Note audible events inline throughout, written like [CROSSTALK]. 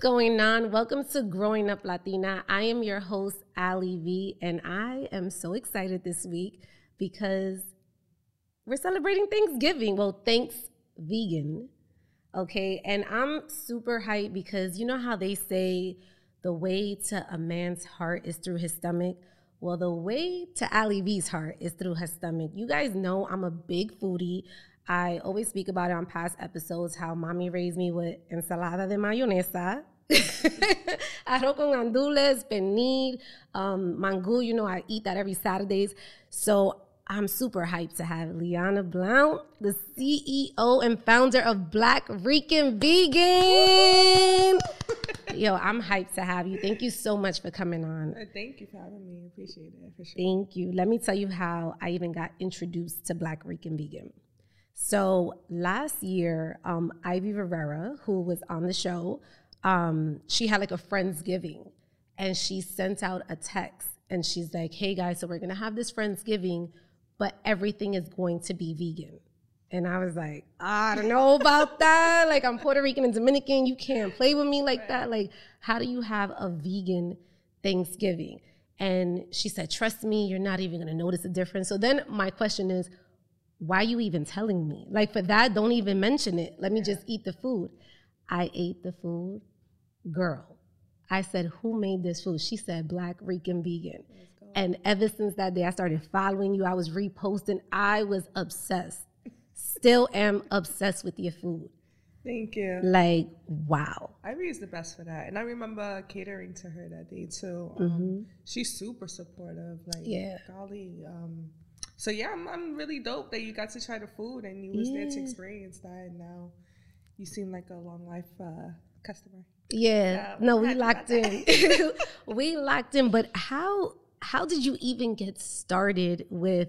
Going on? Welcome to Growing Up Latina. I am your host, Alyi V, and I am so excited this week because we're celebrating Thanksgiving. Well, thanks, vegan. Okay, and I'm super hyped because you know how they say the way to a man's heart is through his stomach? Well, the way to Alyi V's heart is through her stomach. You guys know I'm a big foodie. I always speak about it on past episodes how mommy raised me with ensalada de mayonesa. [LAUGHS] Arroz con gandules, pernil, um, mangú, you know, I eat that every Saturdays. So I'm super hyped to have Lyana Blount, the CEO and founder of Black Rican Vegan. [LAUGHS] Yo, I'm hyped to have you. Thank you so much for coming on. Uh, Thank you for having me. I appreciate it for sure. Thank you. Let me tell you how I even got introduced to Black Rican Vegan. So last year, um, Ivy Rivera, who was on the show, um, she had like a Friendsgiving and she sent out a text and she's like, hey guys, so we're gonna have this Friendsgiving, but everything is going to be vegan. And I was like, I don't know about [LAUGHS] that. Like, I'm Puerto Rican and Dominican. You can't play with me like that. Like, how do you have a vegan Thanksgiving? And she said, Trust me, you're not even gonna notice a difference. So then my question is, why are you even telling me? Like, for that, don't even mention it. Let me just eat the food. I ate the food. Girl, I said, Who made this food? She said, Black Rican Vegan. And ever since that day, I started following you. I was reposting. I was obsessed. Still am obsessed with your food. Thank you. Like, wow. Ivy is the best for that. And I remember catering to her that day too. Um, Mhm. She's super supportive. Like, Yeah. golly. Um, so yeah, I'm, I'm really dope that you got to try the food and you was there to experience that. And now you seem like a long life uh, customer. Yeah. Yeah, no, we locked in. [LAUGHS] we locked in. But how how did you even get started with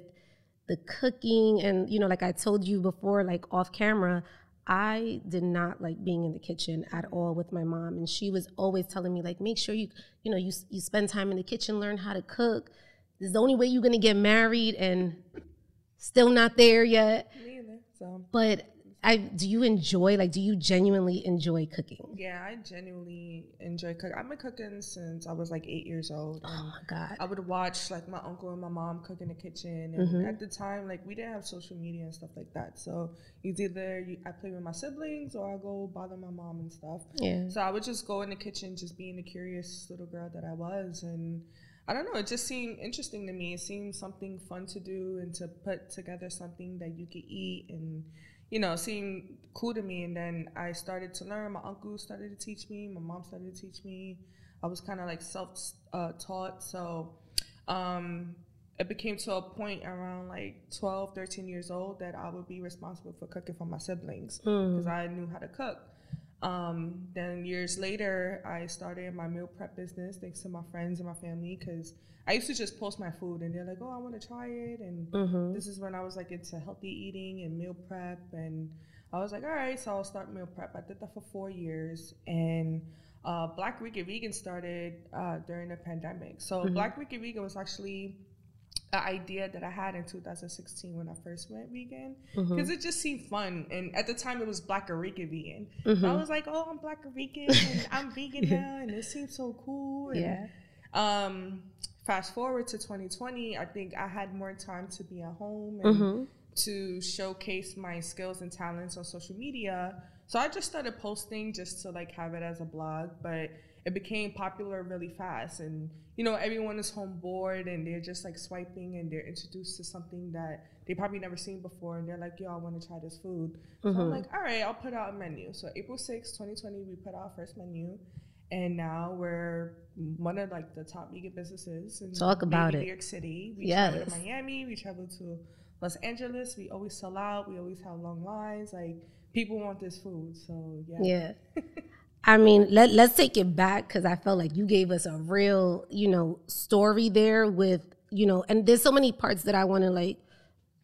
the cooking? And you know, like I told you before, like off camera, I did not like being in the kitchen at all with my mom, and she was always telling me like, make sure you you know you you spend time in the kitchen, learn how to cook. This is the only way you're gonna get married, and still not there yet. Me either. So But I do you enjoy like do you genuinely enjoy cooking? yeah, I genuinely enjoy cooking. I've been cooking since I was like eight years old. Oh my god. I would watch like my uncle and my mom cook in the kitchen, and Mhm. at the time, like we didn't have social media and stuff like that. So it's either you, I play with my siblings or I go bother my mom and stuff. Yeah. So I would just go in the kitchen, just being the curious little girl that I was, and I don't know, it just seemed interesting to me. It seemed something fun to do and to put together something that you could eat and. You know, seemed cool to me, and then I started to learn. My uncle started to teach me. My mom started to teach me. I was kind of like self uh, taught. So um, it became to a point around like 12, 13 years old that I would be responsible for cooking for my siblings Mm. because I knew how to cook. Um, then years later, I started my meal prep business thanks to my friends and my family because I used to just post my food and they're like, oh, I want to try it. And Mhm. this is when I was like into healthy eating and meal prep. And I was like, all right, so I'll start meal prep. I did that for four years. And uh, Black Rican Vegan started uh, during the pandemic. So Mhm. Black Rican Vegan was actually an idea that I had in 2016 when I first went vegan because it just seemed fun. And at the time, it was Black Rican Vegan. Mhm. I was like, oh, I'm Black Rican and [LAUGHS] I'm vegan now, and it seems so cool. And, Yeah. Um, fast forward to 2020, I think I had more time to be at home and Mhm. to showcase my skills and talents on social media. So I just started posting just to like have it as a blog, but it became popular really fast. And you know, everyone is home bored and they're just like swiping and they're introduced to something that they probably never seen before. And they're like, yo, I want to try this food. So I'm Mhm. like, all right, I'll put out a menu. So April 6, 2020, we put out our first menu. And now we're one of like the top vegan businesses. In Talk about it. New York City. We travel to Miami. We travel to Los Angeles. We always sell out. We always have long lines. Like people want this food. So yeah. Yeah. [LAUGHS] I mean, let let's take it back because I felt like you gave us a real, you know, story there with, you know, and there's so many parts that I want to like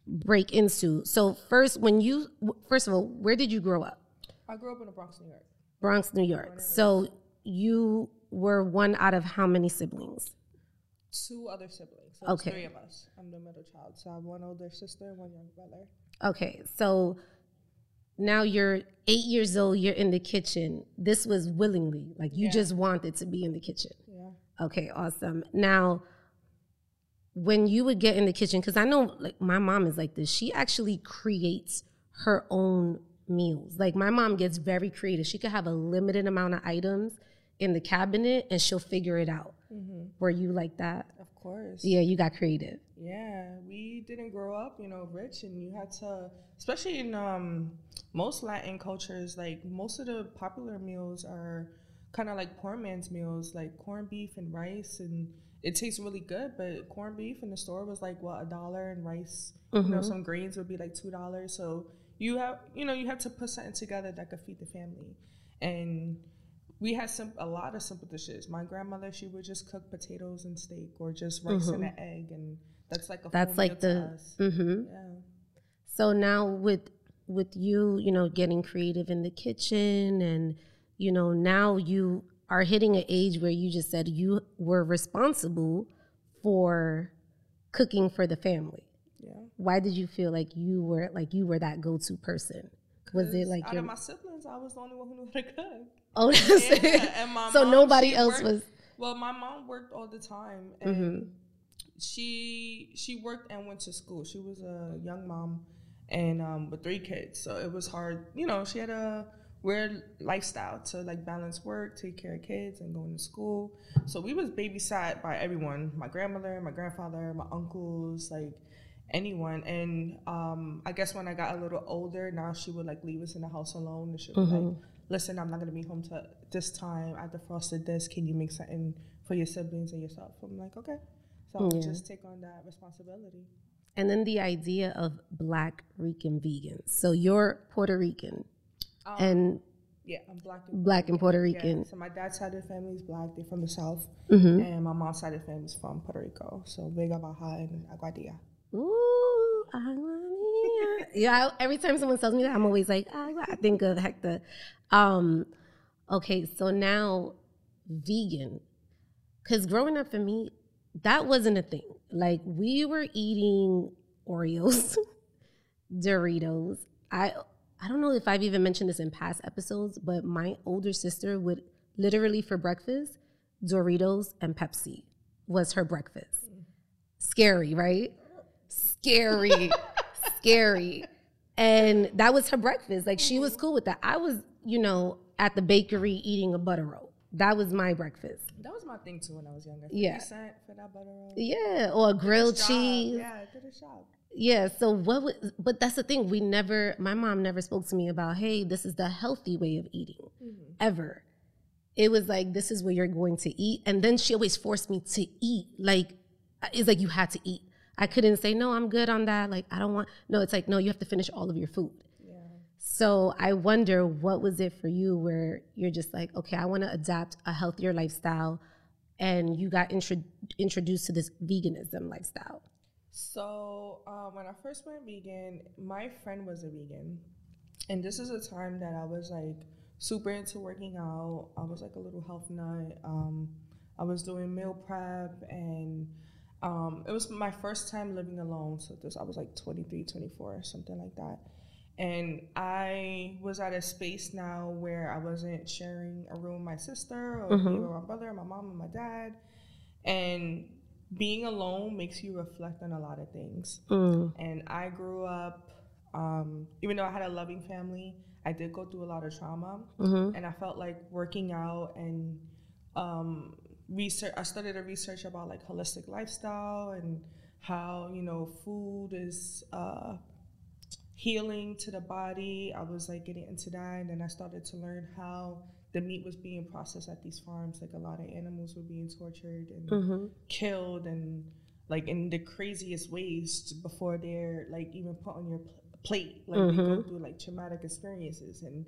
break into. So first, when you first of all, where did you grow up? I grew up in the Bronx, New York. Bronx, New York. So you were one out of how many siblings? Two other siblings. So Okay. three of us. I'm the middle child. So I have one older sister and one younger brother. Okay, so now you're eight years old, you're in the kitchen. This was willingly, like you Yeah. just wanted to be in the kitchen. Yeah. Okay, awesome. Now, when you would get in the kitchen, because I know like my mom is like this, she actually creates her own meals. Like my mom gets very creative. She could have a limited amount of items in the cabinet and she'll figure it out. Mhm. Were you like that? Of course. Yeah, you got creative. Yeah, we didn't grow up, you know, rich, and you had to, especially in um, most Latin cultures, like most of the popular meals are kind of like poor man's meals, like corned beef and rice, and it tastes really good. But corned beef in the store was like what a dollar, and rice, you know, some grains would be like two dollars. So you have, you know, you have to put something together that could feed the family, and we had some a lot of simple dishes. My grandmother, she would just cook potatoes and steak, or just rice and an egg, and that's like a That's like the us. hmm yeah. So now with with you, you know, getting creative in the kitchen and you know, now you are hitting an age where you just said you were responsible for cooking for the family. Yeah. Why did you feel like you were like you were that go-to person? Was it like out your of my siblings, I was the only one who knew how to cook. Oh, [LAUGHS] that's Yeah, and my so mom, nobody else worked- was Well, my mom worked all the time, and Mhm. She she worked and went to school. She was a young mom, and um, with three kids, so it was hard. You know, she had a weird lifestyle to like balance work, take care of kids, and going to school. So we was babysat by everyone: my grandmother, my grandfather, my uncles, like anyone. And um, I guess when I got a little older, now she would like leave us in the house alone, and she would like, "Listen, I'm not gonna be home to this time. I defrosted this. Can you make something for your siblings and yourself?" I'm like, "Okay." So Yeah. just take on that responsibility. and then the idea of black Rican vegans. So you're Puerto Rican Um, and Yeah, I'm black. And black and Puerto Yeah, Rican. so my dad's side of the family is black. They're from the south, Mhm. and my mom's side of the family is from Puerto Rico. So Vega Baja and Aguadilla. Ooh, Aguadilla. [LAUGHS] yeah. I- every time someone tells me that, I'm always like. I think of Hector. Um, okay, so now vegan, because growing up for me, that wasn't a thing. Like we were eating Oreos, [LAUGHS] Doritos. I I don't know if I've even mentioned this in past episodes, but my older sister would literally for breakfast, Doritos and Pepsi was her breakfast. Scary, right? Scary, [LAUGHS] scary. And that was her breakfast. Like she was mm. cool with that. I was, you know, at the bakery eating a butter roll. That was my breakfast. That was my thing too when I was younger. 50 Yeah. cent for that butter roll. Yeah, or grilled cheese. Yeah, did a job. Yeah, so what was, but that's the thing. We never, my mom never spoke to me about, hey, this is the healthy way of eating, mm-hmm. ever. It was like, this is what you're going to eat. And then she always forced me to eat. Like, it's like you had to eat. I couldn't say, no, I'm good on that. Like, I don't want, no, it's like, no, you have to finish all of your food. So I wonder, what was it for you where you're just like, okay, I want to adapt a healthier lifestyle. And you got intro- introduced to this veganism lifestyle. So um, when I first went vegan, my friend was a vegan, and this is a time that I was like super into working out. I was like a little health nut. Um, I was doing meal prep, and um, it was my first time living alone. So this I was like 23, 24, something like that. And I was at a space now where I wasn't sharing a room with my sister or with my brother, my mom, and my dad. And being alone makes you reflect on a lot of things. Mm. And I grew up, um, even though I had a loving family, I did go through a lot of trauma. Mm-hmm. And I felt like working out and um, research, I started a research about like holistic lifestyle and how, you know, food is uh, healing to the body. I was like getting into that. And then I started to learn how the meat was being processed at these farms. Like a lot of animals were being tortured and Mm-hmm. killed and like in the craziest ways before they're like even put on your pl- plate like they go through like traumatic experiences and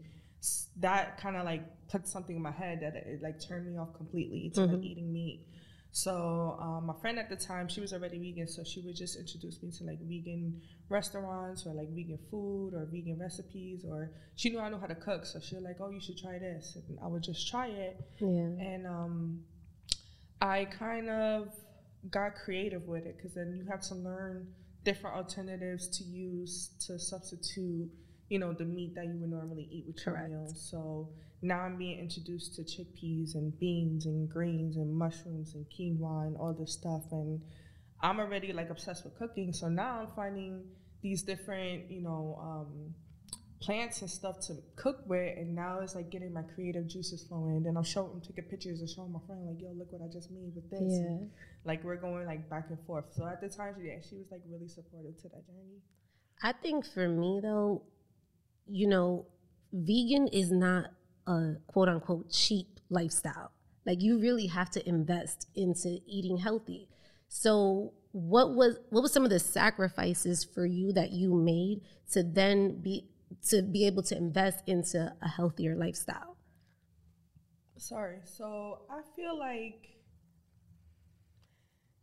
s- that kind of like put something in my head that it, it, like turned me off completely to like eating meat so um, my friend at the time she was already vegan so she would just introduce me to like vegan restaurants or like vegan food or vegan recipes or she knew i know how to cook so she was like oh you should try this and i would just try it Yeah. and um, I kind of got creative with it because then you have to learn different alternatives to use to substitute you know, the meat that you would normally eat with Correct. your meals. So now I'm being introduced to chickpeas and beans and greens and mushrooms and quinoa and all this stuff. And I'm already like obsessed with cooking. So now I'm finding these different, you know, um, plants and stuff to cook with, and now it's like getting my creative juices flowing. And then I'm showing, I'm taking pictures and showing my friend like, "Yo, look what I just made with this." Yeah. And, like we're going like back and forth. So at the time, yeah, she was like really supportive to that journey. I think for me though, you know, vegan is not a quote unquote cheap lifestyle. Like you really have to invest into eating healthy. So what was what was some of the sacrifices for you that you made to then be to be able to invest into a healthier lifestyle? Sorry. So I feel like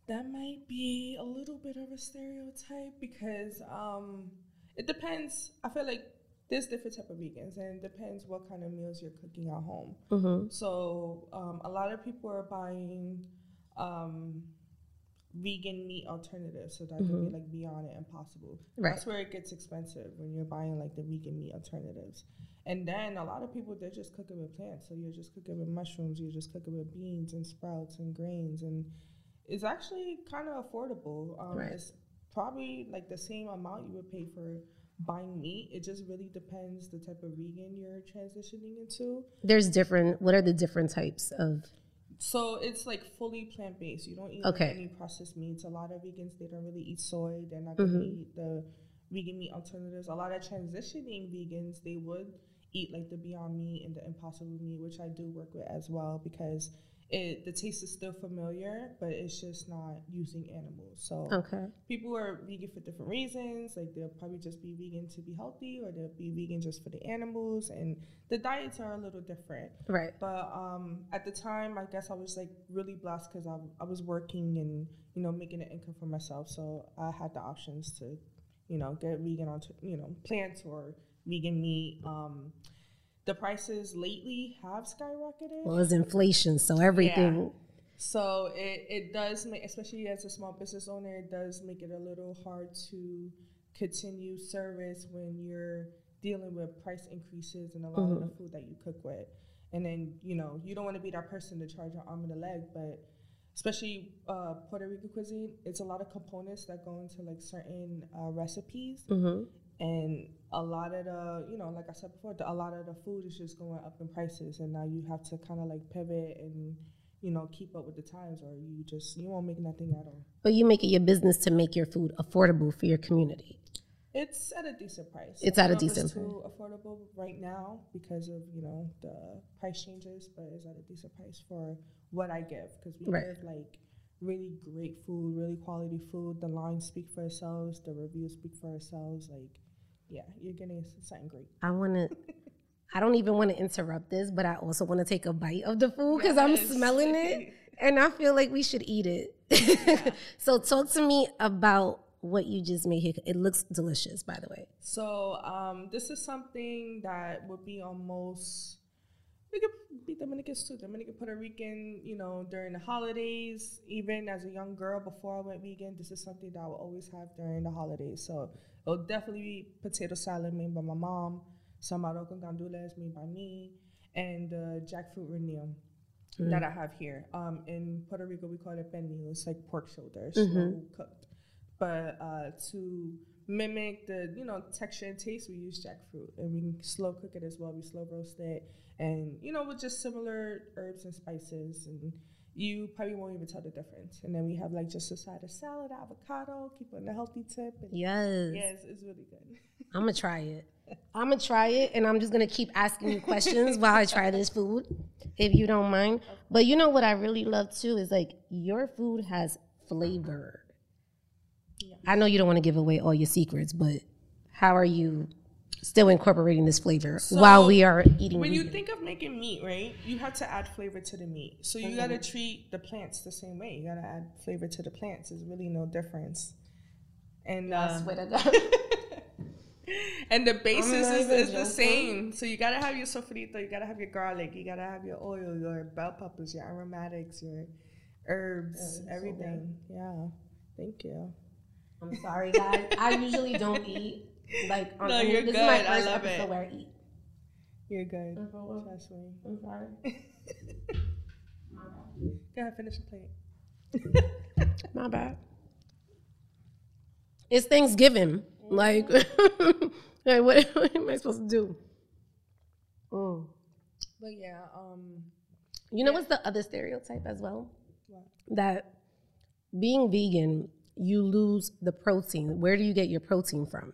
that might be a little bit of a stereotype because um, it depends. I feel like there's different type of vegans and it depends what kind of meals you're cooking at home. Mm-hmm. So um, a lot of people are buying um, vegan meat alternatives, so that mm-hmm. could be like Beyond and Impossible. Right. That's where it gets expensive when you're buying like the vegan meat alternatives. And then a lot of people they're just cooking with plants. So you're just cooking with mushrooms, you're just cooking with beans and sprouts and grains, and it's actually kind of affordable. Um, right. It's probably like the same amount you would pay for buying meat. It just really depends the type of vegan you're transitioning into. There's different. What are the different types of? So it's like fully plant based. You don't eat okay. any processed meats. A lot of vegans they don't really eat soy. They're not gonna mm-hmm. eat the vegan meat alternatives. A lot of transitioning vegans they would eat like the Beyond Meat and the Impossible Meat, which I do work with as well because it the taste is still familiar, but it's just not using animals. So okay. people are vegan for different reasons. Like they'll probably just be vegan to be healthy, or they'll be vegan just for the animals, and the diets are a little different. Right. But um, at the time, I guess I was like really blessed because I I was working and you know making an income for myself, so I had the options to you know get vegan onto you know plants or vegan meat. Um, the prices lately have skyrocketed. Well, it's inflation, so everything. Yeah. So it, it does make, especially as a small business owner, it does make it a little hard to continue service when you're dealing with price increases and a lot mm-hmm. of the mm-hmm. food that you cook with. And then, you know, you don't want to be that person to charge an arm and a leg, but especially uh, Puerto Rican cuisine, it's a lot of components that go into like certain uh, recipes. Mm-hmm and a lot of the you know like i said before the, a lot of the food is just going up in prices. And now you have to kind of like pivot and you know keep up with the times or you just you won't make nothing at all. But you make it your business to make your food affordable for your community. It's at a decent price. It's at a decent price. too affordable right now because of you know the price changes but it's at a decent price for what i give. Because we right. give like really great food really quality food. The lines speak for ourselves the reviews speak for ourselves like yeah, you're getting something great. I want to. [LAUGHS] I don't even want to interrupt this, but I also want to take a bite of the food because yes. I'm smelling it, [LAUGHS] and I feel like we should eat it. Yeah. [LAUGHS] so, talk to me about what you just made here. It looks delicious, by the way. So, um, this is something that would be almost we could be Dominicans too, Dominican, Puerto Rican, you know, during the holidays. Even as a young girl, before I went vegan, this is something that I would always have during the holidays. So it'll definitely be potato salad made by my mom, some arroz con gandules made by me, and uh, jackfruit pernil mm. that I have here. Um, in Puerto Rico, we call it pernil. It's like pork shoulder, mm-hmm. slow cooked. But uh, to mimic the you know texture and taste, we use jackfruit, and we can slow cook it as well. We slow roast it, and you know with just similar herbs and spices, and you probably won't even tell the difference. And then we have like just a side of salad, avocado, keep it on the healthy tip. yes, yes, it's really good. [LAUGHS] I'm gonna try it. I'm gonna try it, and I'm just gonna keep asking you questions [LAUGHS] while I try this food, if you don't mind. But you know what I really love too is like your food has flavor. I know you don't want to give away all your secrets, but how are you still incorporating this flavor so while we are eating? When vegan? you think of making meat, right, you have to add flavor to the meat. So you mm-hmm. got to treat the plants the same way. You got to add flavor to the plants. There's really no difference. And uh, [LAUGHS] and the basis is, is the same. So you gotta have your sofrito, you gotta have your garlic, you gotta have your oil, your bell peppers, your aromatics, your herbs, yeah, everything. So yeah. Thank you. I'm sorry, guys. I usually don't eat Like, um, No, you're this good. is my I first love episode it. where I eat. You're good. I'm Trust me. sorry. [LAUGHS] Go ahead, finish the plate. [LAUGHS] My bad. It's Thanksgiving. Like, [LAUGHS] like what, what am I supposed to do? Mm. But yeah, um, You know what's the other stereotype as well? what? That being vegan, you lose the protein. Where do you get your protein from?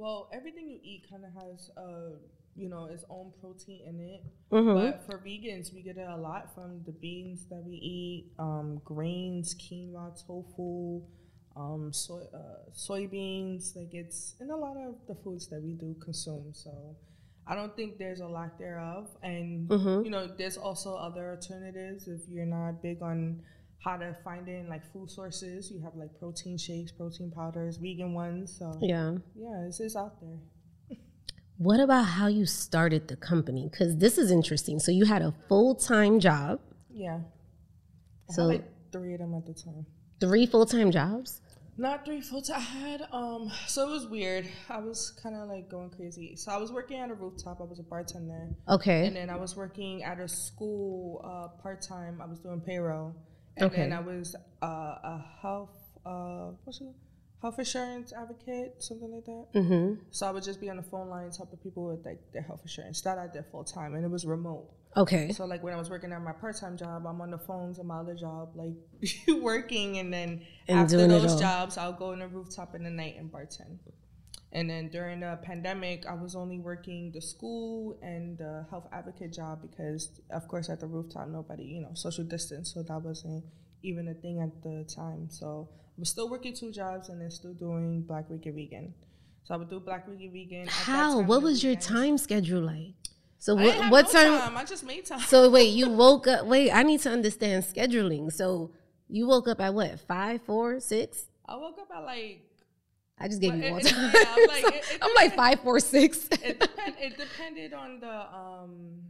Well, everything you eat kind of has uh, you know, its own protein in it. Mhm. But for vegans, we get it a lot from the beans that we eat, um, grains, quinoa, tofu, um, soy, uh, soybeans. Like it's in a lot of the foods that we do consume. So I don't think there's a lack thereof. And Mhm. you know, there's also other alternatives if you're not big on how to find it in like food sources. You have like protein shakes, protein powders, vegan ones. So Yeah. yeah, this is out there. [LAUGHS] What about how you started the company? Because this is interesting. So you had a full time job, Yeah. I So- like three of them at the time. three full time jobs. Not three full time. I had um. So it was weird. I was kind of like going crazy. So I was working at a rooftop. I was a bartender, Okay. and then I was working at a school uh, part time. I was doing payroll, and Okay. then I was uh, a health uh what's it health insurance advocate, something like that. mm-hmm. So I would just be on the phone lines helping people with like their health insurance. That I did full time, and it was remote. Okay. So like when I was working at my part time job, I'm on the phones at my other job, like [LAUGHS] working, and then And after those jobs, I'll go on the rooftop in the night and bartend. And then during the pandemic, I was only working the school and the health advocate job because, of course, at the rooftop, nobody, you know, social distance, so that wasn't even a thing at the time. So I was still working two jobs and then still doing Black Rican Vegan. So I would do Black Rican Vegan. How? time What was your weekends. time schedule like? So what what no time? I just made time. So wait, you [LAUGHS] woke up. Wait, I need to understand scheduling. So you woke up at what? Five, four, six? I woke up at like I just gave Well, you it- time. yeah, I'm like- So it- it [LAUGHS] I'm like five, four, six it depend it depended on the um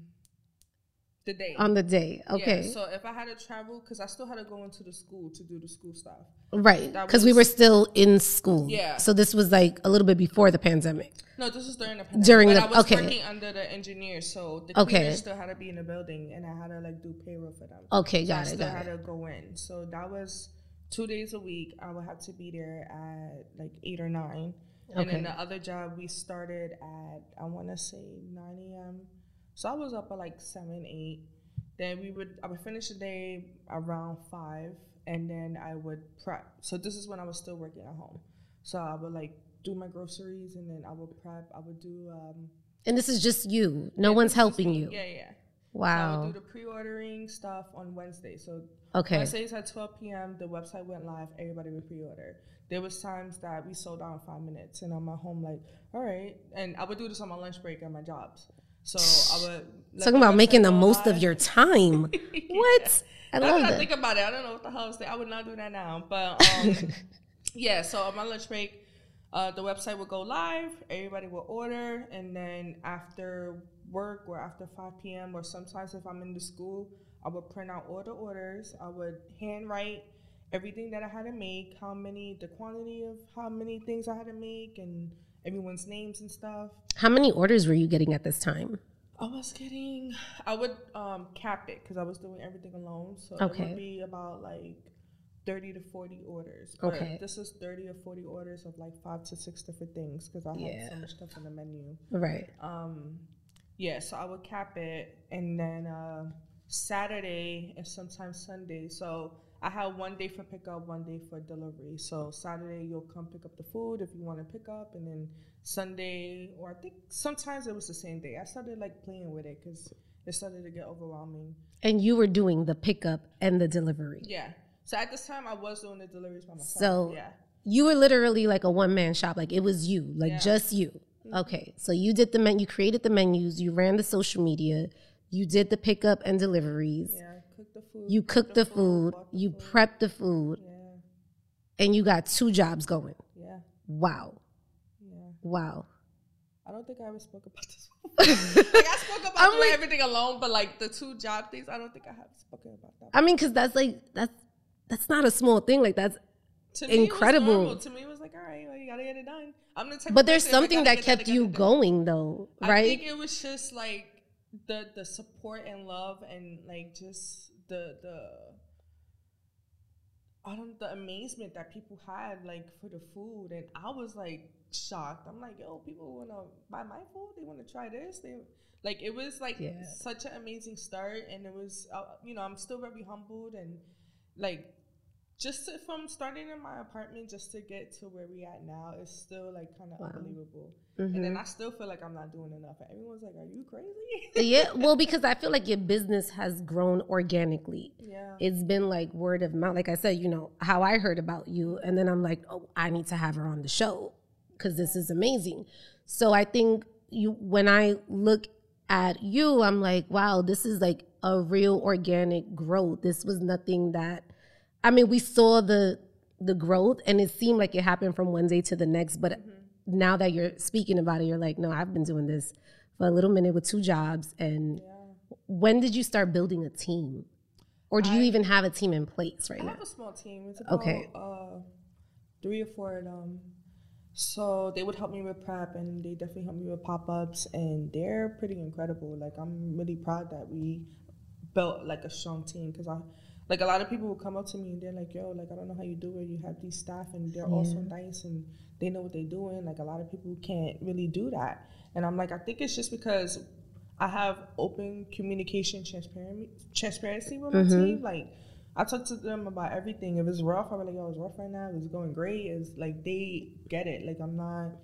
the day. on the day. Yeah, Okay, so if I had to travel, because I still had to go into the school to do the school stuff. right? Because we were still in school. Yeah. So this was like a little bit before the pandemic. No, this was during the pandemic. During but the- I was okay. working under the engineer, so the Okay. still had to be in the building, and I had to like do payroll for them. Okay, so I got it, still got had it. to go in. So that was two days a week. I would have to be there at like eight or nine. Okay. And then the other job we started at I want to say nine a.m. So I was up at like seven, eight. Then we would I would finish the day around five, and then I would prep. So this is when I was still working at home. So I would like do my groceries, and then I would prep. I would do. Um, And this is just you. No one's helping you. Yeah, yeah. So I Wow. would do the pre-ordering stuff on Wednesday. So Okay. Wednesdays at 12 p.m. The website went live. Everybody would pre-order. There was times that we sold out in five minutes, and I'm at home like, all right. And I would do this on my lunch break at my jobs. So I would Talking about making the most of your time. [LAUGHS] What? I Now love that I think about it, I don't know what the hell I was thinking. I would not do that now. But [LAUGHS] um, yeah, so on my lunch break, uh, the website would go live. Everybody will order, and then after work or after 5 p.m. or sometimes if I'm in the school, I would print out all the orders. I would handwrite everything that I had to make, how many, the quantity of how many things I had to make, and everyone's names and stuff. How many orders were you getting at this time? I was getting, I would um, cap it because I was doing everything alone. So it Okay. would be about like 30 to 40 orders. But Okay. This is 30 or 40 orders of like five to six different things because I Yeah. had so much stuff on the menu. Right. Um, yeah, so I would cap it and then uh, Saturday and sometimes Sunday. So I had one day for pickup, one day for delivery. So Saturday you'll come pick up the food if you want to pick up, and then Sunday or I think sometimes it was the same day. I started like playing with it because it started to get overwhelming. And you were doing the pickup and the delivery. Yeah. So at this time I was doing the deliveries by myself. So yeah. you were literally like a one man shop. Like it was you, like Yeah. just you. Okay. So you did the menu, you created the menus, you ran the social media, you did the pickup and deliveries. Yeah. Cook the food. You cook cooked the food, bought the you food. prepped the food, Yeah. and you got two jobs going. Yeah. Wow. Yeah. Wow. I don't think I ever spoke about this. [LAUGHS] like I spoke about I'm doing like- everything alone, but like the two job things, I don't think I have spoken about that. I mean, because that's like that's that's not a small thing. Like that's to me, incredible. Was. To me, was like, all right, well, you gotta get it done. I'm the type. But there's person, if I something that kept you gotta get done. going though, right? I think it was just like the the support and love and like just the the I don't the amazement that people had like for the food and I was like shocked. I'm like, yo, people wanna buy my food. They wanna try this. They like it was like Yeah. such an amazing start and it was uh, you know I'm still very humbled and like just to, from starting in my apartment just to get to where we at now is still like kind of Wow. unbelievable. And then Mhm. I still feel like I'm not doing enough. And everyone's like, "Are you crazy?" yeah, [LAUGHS] well, because I feel like your business has grown organically. yeah. It's been like word of mouth. Like I said, you know, how I heard about you. And then I'm like, oh, I need to have her on the show because this is amazing. So I think you, when I look at you, I'm like, wow, this is like a real organic growth. This was nothing that, I mean, we saw the, the growth and it seemed like it happened from one day to the next. But now that you're speaking about it, you're like, no, I've been doing this for a little minute with two jobs. And yeah. when did you start building a team? Or do you even have a team in place right I now? have a small team. It's about Okay. uh, three or four of them. So they would help me with prep, and they definitely help me with pop ups, and they're pretty incredible. Like I'm really proud that we built like a strong team because I. Like a lot of people will come up to me and they're like, "Yo, like I don't know how you do it. You have these staff and they're all so nice and they know what they're doing. Like a lot of people can't really do that." And I'm like, I think it's just because I have open communication, transparency, transparency with my mm-hmm. team. Like I talk to them about everything. If it's rough, I'm like, yo, it's rough right now. It's going great, it's like they get it. Like I'm not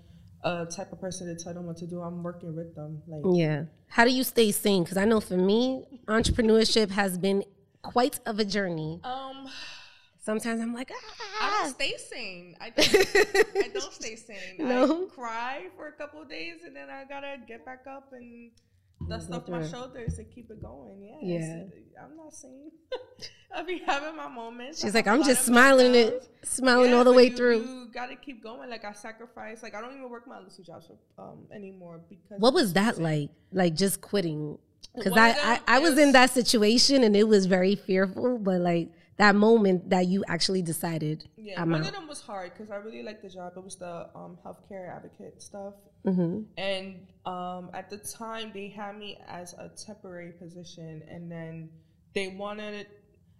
a type of person to tell them what to do. I'm working with them. Like Yeah. How do you stay sane? Because I know for me, entrepreneurship has been quite of a journey. um Sometimes I'm like, I ah. don't stay sane. I don't, I don't stay sane. [LAUGHS] No? I cry for a couple of days and then I gotta get back up and dust off my shoulders and keep it going. Yeah. Yeah. I'm not sane. [LAUGHS] I be having my moments. She's like, have a I'm just smiling it, smiling Yeah, all the way you, through. You gotta keep going. Like I sacrifice. Like I don't even work my other two jobs um, anymore because What was that like? Like just quitting? Because I, I, I was in that situation and it was very fearful, but like that moment that you actually decided, Yeah, I'm one out. of them was hard because I really liked the job. It was the um, healthcare advocate stuff, hmm and um, at the time they had me as a temporary position, and then they wanted it.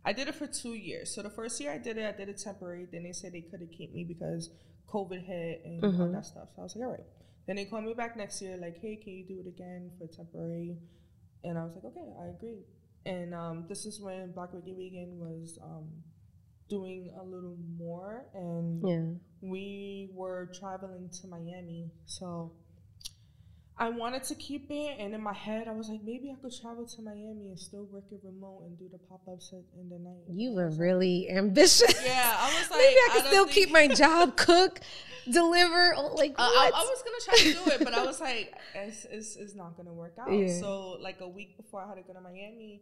I did it for two years. So the first year I did it, I did it temporary. Then they said they couldn't keep me because COVID hit and all Mhm. that stuff. So I was like, all right. Then they called me back next year, like, hey, can you do it again for temporary? And I was like, okay, I agree. And um, this is when Black Rican Vegan was um, doing a little more, and Yeah. we were traveling to Miami. So I wanted to keep it, and in my head, I was like, maybe I could travel to Miami and still work it remote and do the pop ups in the night. You were really ambitious. Yeah, I [LAUGHS] was like, Maybe [LAUGHS] I I could don't still keep my job, cook, deliver. Like Uh, I. I was gonna try to do it, but I [LAUGHS] was like, it's, it's, it's not gonna work out. Yeah. So like a week before I had to go to Miami,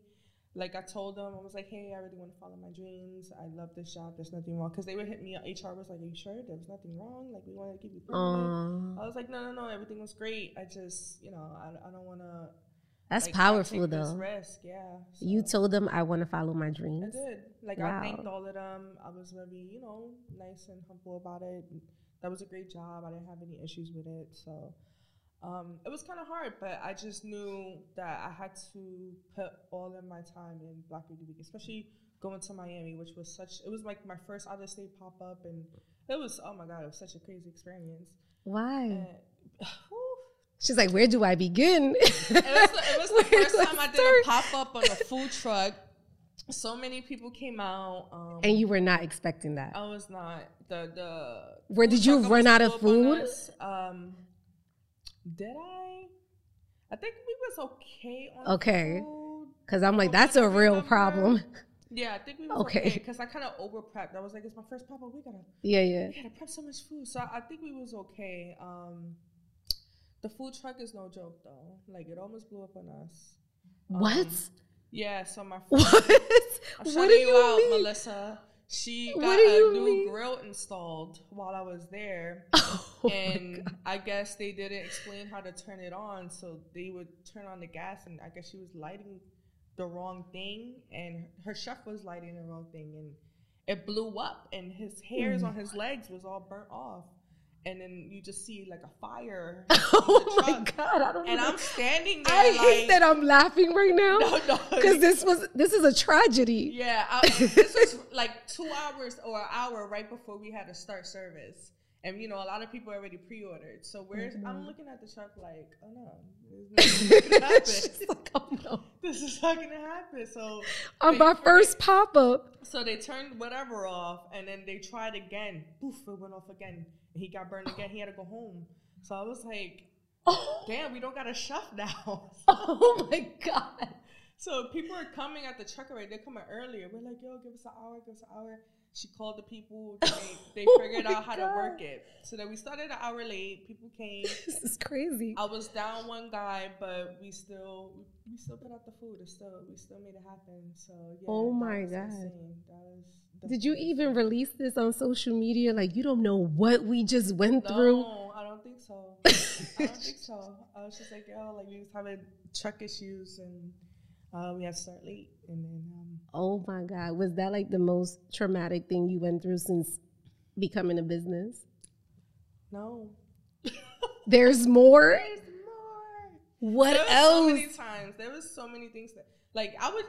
like I told them, I was like, hey, I really want to follow my dreams. I love this job. There's nothing wrong. Because they would hit me. HR was like, are you sure? There was nothing wrong. Like we wanted to give you. I was like, no, no, no. Everything was great. I just, you know, I, I don't want to. that's like, powerful though. risk. Yeah. You told them I want to follow my dreams. I did. Like Wow. I thanked all of them. I was very, you know, nice and humble about it. That was a great job. I didn't have any issues with it. So um, it was kind of hard, but I just knew that I had to put all of my time in Black Beauty Week, especially going to Miami, which was such. It was like my first out of state pop up, and it was oh my god, it was such a crazy experience. Why? And, [SIGHS] whew, She's like, where do I begin? it was, the- it was the [LAUGHS] first I time I did a pop up on a food truck. So many people came out. Um, and you were not expecting that. I was not the the. Where did you run out of blew up on food? Um, did I? I think we was okay on Okay. Because I'm like, that's a real remember. problem. Yeah, I think we was Okay. okay because I kind of over prepped. I was like, it's my first pop. We gotta Yeah, yeah. we gotta prep so much food. So I think we was okay. Um, the food truck is no joke though. Like it almost blew up on us. What? Um, Yeah. So my [LAUGHS] What? I'm what do you, you out, mean? Melissa. She got a new mean? grill installed while I was there. [LAUGHS] Oh and I guess they didn't explain how to turn it on, so they would turn on the gas, and I guess she was lighting the wrong thing, and her chef was lighting the wrong thing, and it blew up, and his hairs on his legs was all burnt off. And then you just see like a fire. [LAUGHS] Oh my god! I don't. And even- I'm standing there. I like, hate that I'm laughing right now No, no. because this was this is a tragedy. Yeah, I, [LAUGHS] this was like two hours or an hour right before we had to start service. And you know, a lot of people already pre-ordered. So we're Mm-hmm. I'm looking at the truck like, oh no, this is [LAUGHS] not gonna happen. Like, oh no. this is not gonna happen. So On my first pop up. So they turned whatever off, and then they tried again. Poof, it went off again, he got burned again. He had to go home. So I was like, [LAUGHS] damn, we don't got a chef now. [LAUGHS] [LAUGHS] oh my god. So people are coming at the truck already. They're coming earlier. We're like, yo, give us an hour, give us an hour. She called the people. [LAUGHS] They, they Oh figured out how to work it. So then we started an hour late. People came. [LAUGHS] This is crazy. I was down one guy, but we still we still put out the food. It still we still made it happen. So yeah. Oh my God. Did you even release this on social media? Like you don't know what we just went through. No, I don't think so. [LAUGHS] I don't think so. I was just like, yo, like we was having truck issues and uh, we had to start late, and then um, Oh my god, was that like the most traumatic thing you went through since becoming a business? no. [LAUGHS] There's more. There's more. What there was else? so many times. There was so many things that, like, I would.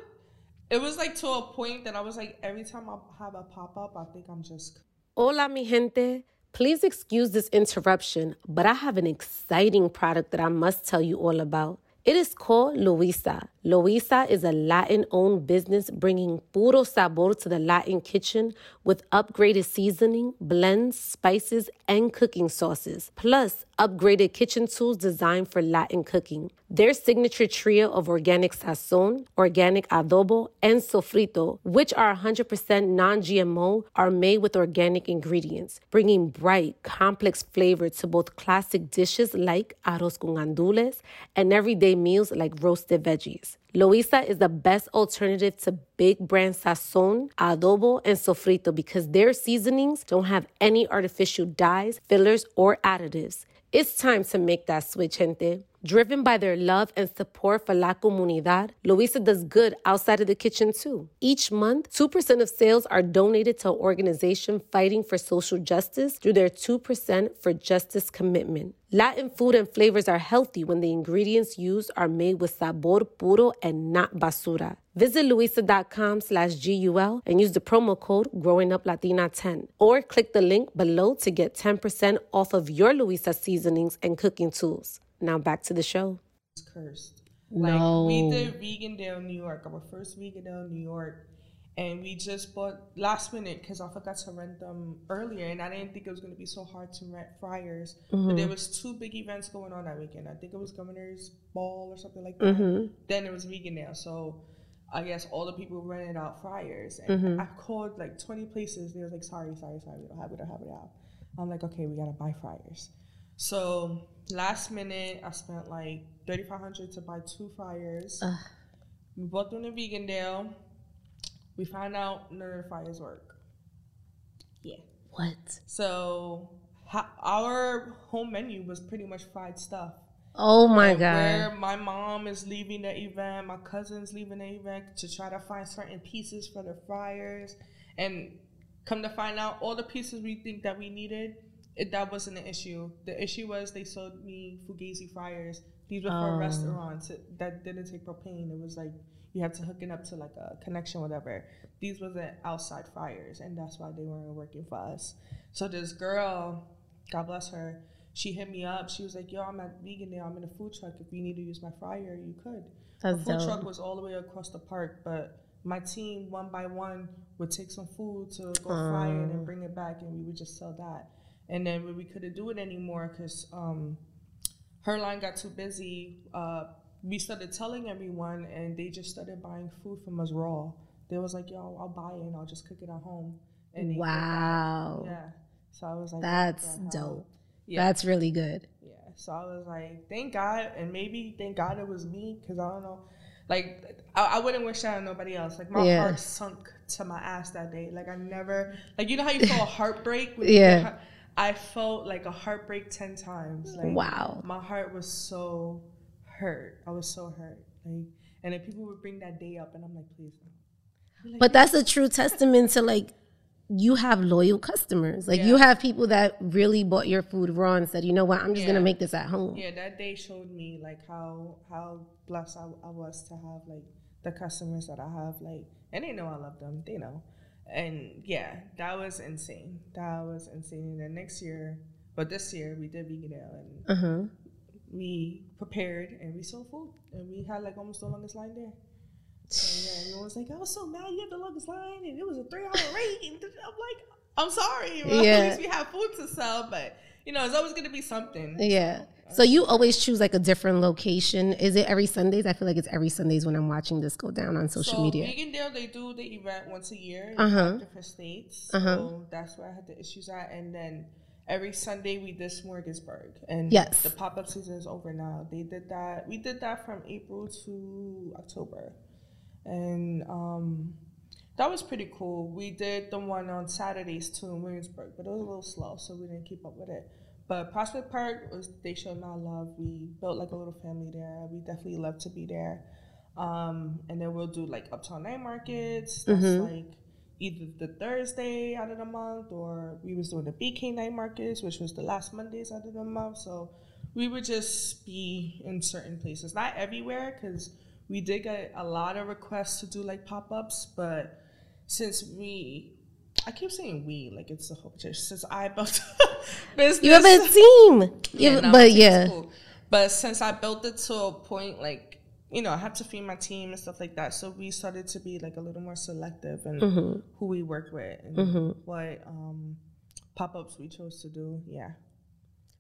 It was like to a point that I was like, every time I have a pop up, I think I'm just. Hola, mi gente. Please excuse this interruption, but I have an exciting product that I must tell you all about. It is called Loisa. Loisa is a Latin owned business bringing puro sabor to the Latin kitchen with upgraded seasoning, blends, spices, and cooking sauces, plus upgraded kitchen tools designed for Latin cooking. Their signature trio of organic sazon, organic adobo, and sofrito, which are 100% non GMO, are made with organic ingredients, bringing bright, complex flavor to both classic dishes like arroz con gandules and everyday meals like roasted veggies. Loisa is the best alternative to big brand sazon, adobo, and sofrito because their seasonings don't have any artificial dyes, fillers, or additives. It's time to make that switch, gente. Driven by their love and support for La Comunidad, Loisa does good outside of the kitchen too. Each month, 2% of sales are donated to an organization fighting for social justice through their 2% for Justice commitment. Latin food and flavors are healthy when the ingredients used are made with sabor puro and not basura. Visit loisa.com slash GUL and use the promo code GrowingUpLatina10 or click the link below to get 10% off of your Loisa seasonings and cooking tools. Now back to the show. It's cursed. Like we did Vegan Day in New York, our first Vegan Day in New York, and we just bought last minute because I forgot to rent them earlier, and I didn't think it was gonna be so hard to rent fryers. But there mm-hmm. was two big events going on that weekend. I think it was Governor's Ball or something like that. Mm-hmm. Then it was Vegan Day, so. I guess all the people rented out fryers, and mm-hmm. I called like 20 places. They were like, "Sorry, sorry, sorry, we don't have, it, we don't have it out." I'm like, "Okay, we gotta buy fryers." So last minute, I spent like thirty five hundred to buy two fryers. We bought them in Vegandale. We found out none of the fryers work. Yeah. What? So ha- our home menu was pretty much fried stuff. Oh my And God. Where my mom is leaving the event, my cousin's leaving the event to try to find certain pieces for the fryers, and come to find out, all the pieces we think that we needed, it, that wasn't the issue. The issue was they sold me fugazi fryers. These were for Oh. restaurants that didn't take propane. It was like you had to hook it up to like a connection, whatever. These wasn't outside fryers, and that's why they weren't working for us. So this girl, God bless her, she hit me up. She was like, "Yo, I'm at Vegan now. I'm in a food truck. If you need to use my fryer, you could." That's the food dope. truck was all the way across the park, but my team one by one would take some food to go fry it and oh. bring it back, and we would just sell that. And then when we couldn't do it anymore because um, her line got too busy, uh, we started telling everyone, and they just started buying food from us raw. They was like, "Yo, I'll buy it and I'll just cook it at home." And they did that. Wow. Yeah. So I was like, That's "What dope. Yeah. That's really good. Yeah. So I was like, thank God, and maybe thank God it was me, because I don't know. Like, I, I wouldn't wish that on nobody else. Like, my Yeah. heart sunk to my ass that day. Like, I never, like, you know how you feel a [LAUGHS] heartbreak? Yeah. I felt like a heartbreak 10 times. Like, Wow. My heart was so hurt. I was so hurt. Like, and then people would bring that day up, and I'm like, please no. But that's a true testament to like you have loyal customers. Like you have people that really bought your food raw and said, you know what, I'm just Yeah. gonna make this at home. Yeah, that day showed me like how how blessed I, I was to have like the customers that I have. Like, and they know I love them. They know. And yeah, that was insane. That was insane. And then next year, but this year we did Vegandale and Uh huh. we prepared and we sold food and we had like almost the longest line there. So yeah, everyone was like, I was so mad you had the longest line and it was a three hour wait. And I'm like, I'm sorry. Well, Yeah. At least we have food to sell, but you know, it's always gonna be something. Yeah. So you always choose like a different location. Is it every Sundays? I feel like it's every Sundays when I'm watching this go down on social so media. Vegan Dale, they do the event once a year in Uh-huh. different states. Uh-huh. So that's where I had the issues at. And then every Sunday we did Smorgasburg. And Yes. the pop up season is over now. They did that. We did that from April to October. And um, that was pretty cool. We did the one on Saturdays too in Williamsburg, but it was a little slow, so we didn't keep up with it. But Prospect Park was they showed mad love. We built like a little family there. We definitely love to be there. Um, and then we'll do like uptown night markets. That's like either the Thursday out of the month, or we was doing the BK night markets, which was the last Mondays out of the month. So we would just be in certain places, not everywhere, because we did get a lot of requests to do like pop ups, but since we I keep saying we like it's a whole church since I built business. [LAUGHS] You have a team. You- no, but yeah. cool. But since I built it to a point like you know, I have to feed my team and stuff like that. So we started to be like a little more selective in Mm-hmm. who we work with and what um, pop ups we chose to do. Yeah.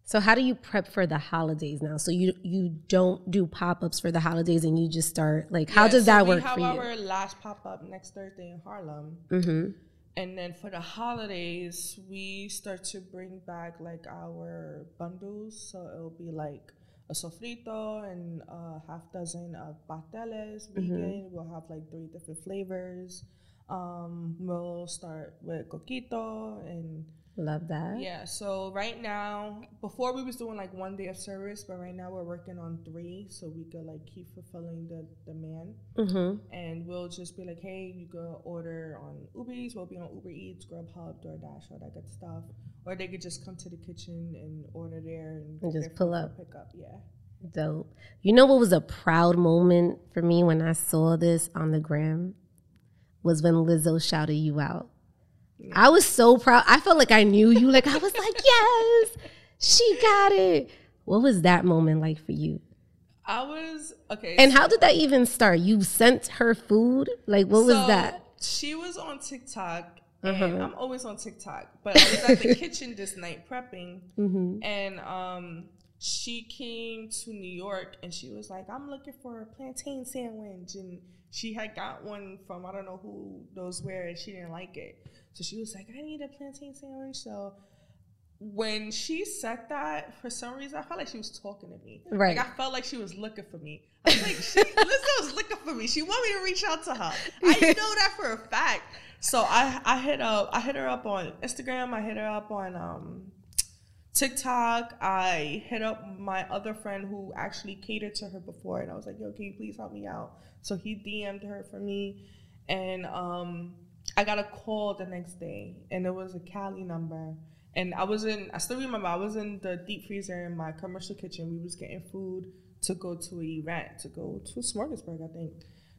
So how do you prep for the holidays now? So you you don't do pop ups for the holidays and you just start like how Yeah, does so that we work have for you? our last pop up next Thursday in Harlem. Mm-hmm. And then for the holidays, we start to bring back like our bundles. So it'll be like a sofrito and a half dozen of pateles vegan. We'll have like three different flavors. Um, we'll start with coquito and Love that. yeah. So right now, before we was doing like one day of service, but right now we're working on three, so we could like keep fulfilling the demand Mm-hmm. and we'll just be like, hey, you go order on Uber Eats. We'll be on Uber Eats, Grubhub, DoorDash, all that good stuff. Or they could just come to the kitchen and order there and, And just pull up. Pick up, yeah. Dope. You know what was a proud moment for me when I saw this on the gram was when Lizzo shouted you out. I was so proud. I felt like I knew you. Like I was like, [LAUGHS] yes, she got it. What was that moment like for you? I was okay. And so- how did that even start? You sent her food? Like what was that? She was on TikTok. And Uh-huh. I'm always on TikTok, but I was at the [LAUGHS] kitchen this night prepping, Mm-hmm. and um, she came to New York and she was like, I'm looking for a plantain sandwich. And she had got one from I don't know who knows where and she didn't like it. So she was like, I need a plantain sandwich. So when she said that, for some reason, I felt like she was talking to me. Right. Like I felt like she was looking for me. I was like, she, [LAUGHS] Lizzo was looking for me. She wanted me to reach out to her. I [LAUGHS] know that for a fact. So I I hit up I hit her up on Instagram. I hit her up on um TikTok. I hit up my other friend who actually catered to her before, and I was like, "Yo, can you please help me out?" So he DM'd her for me, and um, I got a call the next day, and it was a Cali number. And I was in, I still remember, I was in the deep freezer in my commercial kitchen. We was getting food to go to an event, to go to Smorgasburg, I think.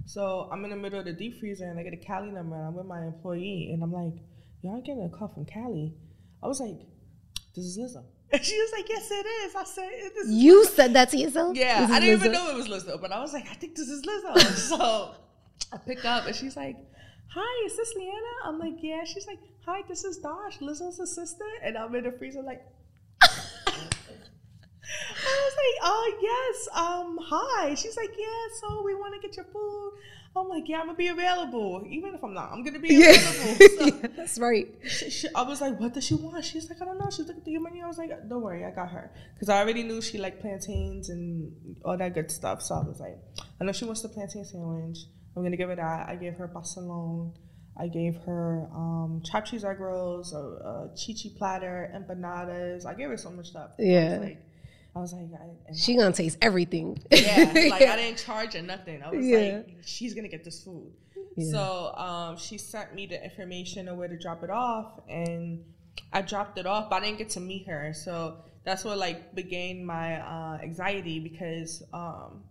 So I'm in the middle of the deep freezer, and I get a Cali number, and I'm with my employee, and I'm like, "Yo, I'm getting a call from Cali." I was like, "This is Lizzo." And she was like, "Yes, it is." I said, "This is You said that to yourself? yeah, I didn't even know it was Lizzo, but I was like, I think this is Lizzo. [LAUGHS] so I pick up and she's like, Hi, is this Lyana? I'm like, Yeah. She's like, Hi, this is Dosh, Lizzo's assistant. And I'm in the freezer like, I was like, Oh, yes. Um, hi. She's like, Yeah, so we want to get your food. I'm like, Yeah, I'm going to be available. Even if I'm not, I'm going to be available. [LAUGHS] So, Yeah, that's right. she, she, I was like, what does she want? She's like, I don't know. She's looking through your menu. I was like, don't worry, I got her. Because I already knew she liked plantains and all that good stuff. So I was like, I know she wants the plantain sandwich. I'm going to give her that. I gave her pastelon. I gave her um, chopped cheese egg rolls, a, a chichi platter, empanadas. I gave her so much stuff. Yeah. like, I was like, I, She gonna taste everything. yeah, like I [LAUGHS] didn't charge her nothing. I was Yeah. like, she's gonna get this food. Yeah. So um, she sent me the information of where to drop it off, and I dropped it off, but I didn't get to meet her. So that's what like began my uh, anxiety because um,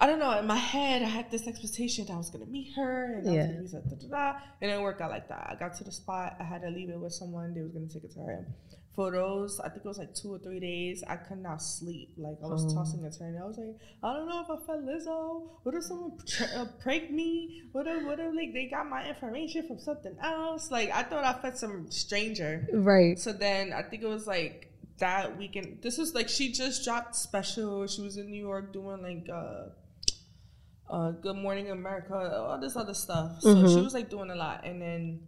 I don't know. In my head, I had this expectation that I was gonna meet her, and yeah. I was gonna be da, da, da, and it didn't work out like that. I got to the spot. I had to leave it with someone. They was gonna take it to her. For those, I think it was like two or three days. I could not sleep. Like I was oh. tossing and turning. I was like, I don't know if I felt Lizzo. What if someone uh, prank me? What if what if like they got my information from something else? Like I thought I felt some stranger. Right. So then I think it was like that weekend. This was like she just dropped special. She was in New York doing like. uh uh, Good Morning America, all this other stuff. So mm-hmm. she was like doing a lot. And then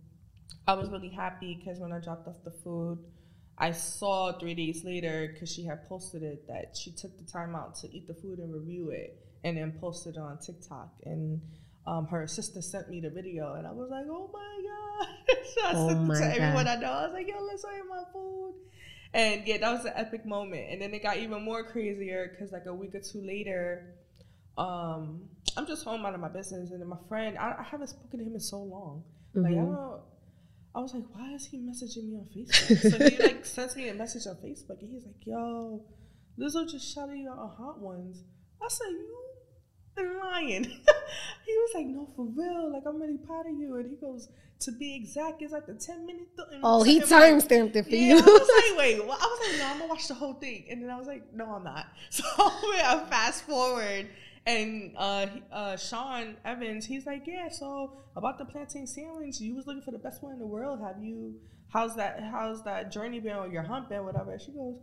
I was really happy because when I dropped off the food, I saw three days later because she had posted it that she took the time out to eat the food and review it and then posted it on TikTok. And um, her assistant sent me the video and I was like, oh my God. [LAUGHS] so I oh sent it to God. everyone I know. I was like, yo, let's eat my food. And yeah, that was an epic moment. And then it got even more crazier because like a week or two later, um, I'm just home out of my business, and then my friend, I, I haven't spoken to him in so long. Mm-hmm. Like I mm-hmm. don't. I was like, why is he messaging me on Facebook? so he like [LAUGHS] sends me a message on Facebook, and he's like, yo, Lizzo just shouted you out on Hot Ones. I said, you been lying. [LAUGHS] he was like, no, for real. Like I'm really proud of you. And he goes, to be exact, it's like the 10 minute. Th- oh, he time stamped it for yeah, you. I was like, wait. Well, I was like, no, I'm gonna watch the whole thing. And then I was like, no, I'm not. [LAUGHS] So I fast forward and uh, uh, Sean Evans, he's like, yeah. So about the plantain sandwich, you was looking for the best one in the world. Have you? How's that? How's that journey been or your hump been? Whatever. She goes,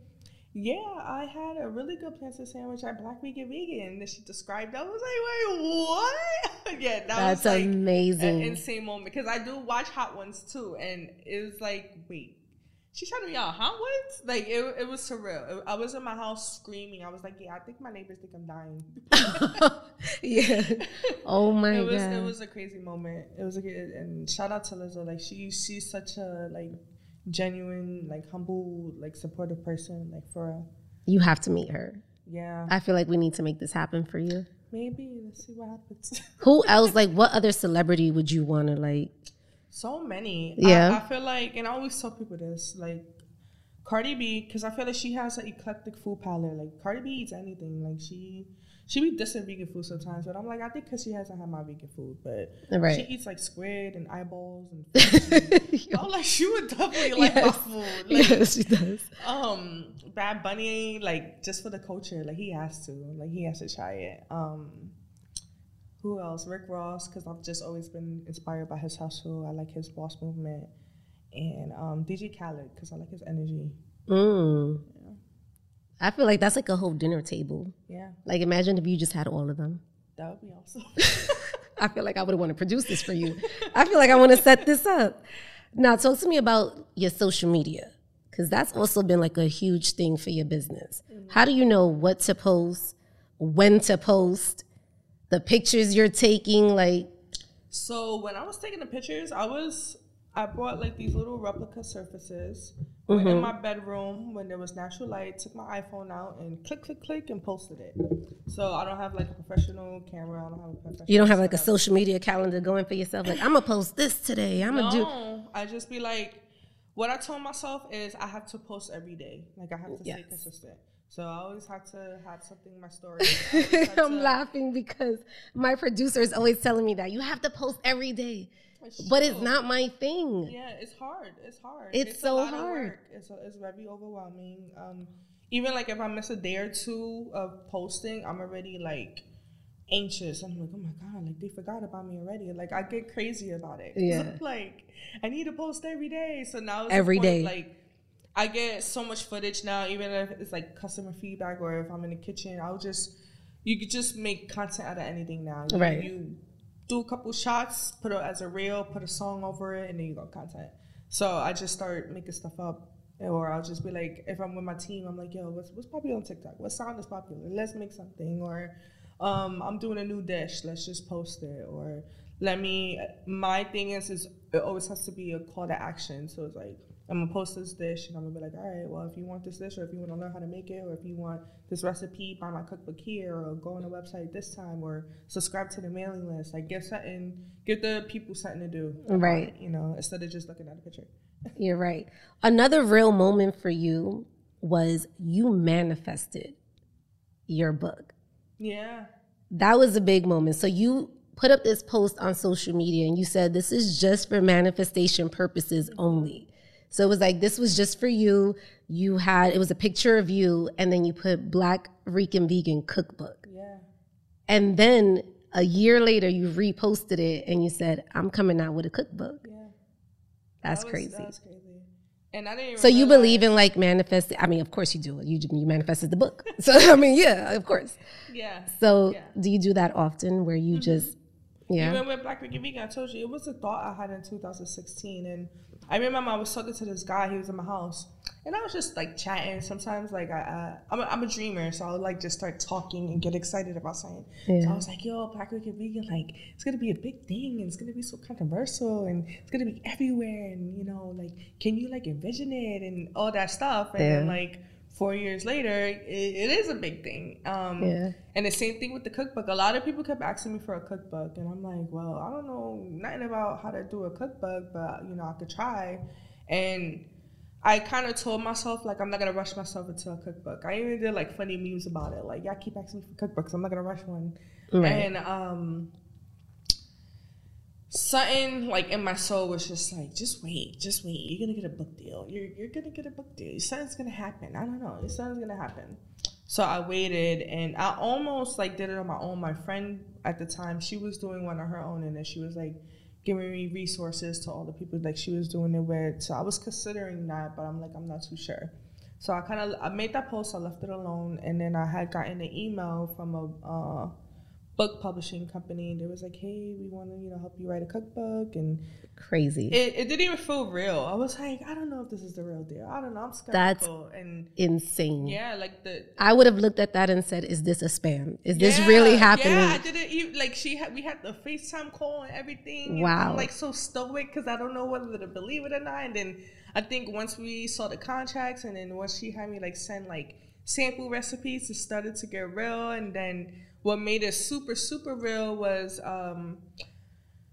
yeah, I had a really good plantain sandwich at Black Rican Vegan. And then she described. I was like, wait, what? [LAUGHS] yeah, that that's was like amazing. An insane moment because I do watch Hot Ones too, and it was like, wait, she shouted me out, huh? What? Like it, it was surreal. I was in my house screaming. I was like, yeah, I think my neighbors think I'm dying. [LAUGHS] yeah. Oh [LAUGHS] my it was, god. It was a crazy moment. It was a good and shout out to Lizzo. Like she she's such a like genuine, like humble, like supportive person. Like for real. You have to meet her. Yeah. I feel like we need to make this happen for you. Maybe. Let's see what happens. Who else? Like, what other celebrity would you want to like? So many. Yeah. I, I feel like, and I always tell people this, like Cardi B, because I feel like she has an eclectic food palate. Like Cardi B eats anything. Like she she be dissing vegan food sometimes, but I'm like, I think because she hasn't had my vegan food, but right. she eats like squid and eyeballs and. [LAUGHS] I'm like, she would definitely like yes. my food. [LAUGHS] Like, yes, she does. Um, Bad Bunny, like just for the culture, like he has to, like he has to try it. Um, who else? Rick Ross, because I've just always been inspired by his hustle. I like his boss movement. And um, DJ Khaled, because I like his energy. Mm. Yeah. I feel like that's like a whole dinner table. Yeah. Like imagine if you just had all of them. That would be awesome. [LAUGHS] I feel like I would want to produce this for you. I feel like I want to set this up. Now, talk to me about your social media, because that's also been like a huge thing for your business. Mm-hmm. How do you know what to post, when to post, the pictures you're taking like so when i was taking the pictures i was i bought like these little replica surfaces mm-hmm. in my bedroom when there was natural light took my iphone out and click click click and posted it so i don't have like a professional camera i don't have a professional you don't have like a social media calendar going for yourself like i'm gonna post this today i'm gonna no, do i just be like what i told myself is i have to post every day like i have to yes. stay consistent so I always have to have something in my story. [LAUGHS] [LAUGHS] I'm to, laughing because my producer is always telling me that you have to post every day. It's but it's not my thing. Yeah, it's hard. It's hard. It's, it's so hard. It's, it's very overwhelming. Um, even like if I miss a day or two of posting, I'm already like anxious. I'm like, oh my god, like they forgot about me already. Like I get crazy about it. [LAUGHS] Yeah. like I need to post every day. So now every day, like I get so much footage now, even if it's like customer feedback or if I'm in the kitchen, I'll just you could just make content out of anything now. You, right. You do a couple shots, put it as a reel, put a song over it, and then you got content. So I just start making stuff up. Or I'll just be like, if I'm with my team, I'm like, yo, what's, what's popular on TikTok? What sound is popular? Let's make something. Or um, I'm doing a new dish. Let's just post it. Or let me. My thing is, is it always has to be a call to action. So it's like, I'm gonna post this dish and I'm gonna be like, all right, well, if you want this dish or if you want to learn how to make it or if you want this recipe, buy my cookbook here or go on the website this time or subscribe to the mailing list. Like, give something, give the people something to do. Right. you know, instead of just looking at a picture. [LAUGHS] You're right. Another real moment for you was you manifested your book. Yeah. That was a big moment. So you put up this post on social media and you said this is just for manifestation purposes only. So it was like this was just for you. You had it was a picture of you and then you put Black Rican Vegan Cookbook. Yeah. And then a year later you reposted it and you said I'm coming out with a cookbook. Yeah. That's That was- crazy. That crazy. And I didn't. Even So you realize- believe in like manifesting? I mean, of course you do. You you manifested the book. [LAUGHS] So I mean, yeah, of course. Yeah. So Yeah. do you do that often, where you mm-hmm. just, yeah, Even with Black Rican Vegan, I told you it was a thought I had in 2016, and I remember I was talking to this guy. He was in my house, and I was just like chatting. Sometimes, like I, I I'm, a, I'm a dreamer, so I would like just start talking and get excited about something. So I was like, "Yo, Black Rican Vegan, like it's gonna be a big thing, and it's gonna be so controversial, and it's gonna be everywhere, and you know, like, can you like envision it and all that stuff?" And Yeah. like four years later, it, it is a big thing. Um, Yeah. and the same thing with the cookbook. A lot of people kept asking me for a cookbook, and I'm like, well, I don't know nothing about how to do a cookbook, but you know, I could try. And I kind of told myself like I'm not gonna rush myself into a cookbook. I even did like funny memes about it. Like, y'all keep asking me for cookbooks, I'm not gonna rush one. Right. And um, something like in my soul was just like, just wait, just wait. You're gonna get a book deal. You're you're gonna get a book deal. Something's gonna happen. I don't know. Something's gonna happen. So I waited, and I almost like did it on my own. My friend at the time, she was doing one on her own, and then she was like giving me resources to all the people like she was doing it with. So I was considering that, but I'm like, I'm not too sure. So I kind of I made that post. I left it alone, and then I had gotten an email from a uh, book publishing company. And they was like, "Hey, we want to you know help you write a cookbook," and crazy, it, it didn't even feel real. I was like, I don't know if this is the real deal. I don't know. I'm That's- and insane. yeah, like the I would have looked at that and said, "Is this a spam? Is this really happening?" Yeah, I didn't even like she had we had the FaceTime call and everything. and Wow. I'm like so stoic because I don't know whether to believe it or not. And then I think once we saw the contracts and then once she had me like send like sample recipes, it started to get real. And then what made it super, super real was um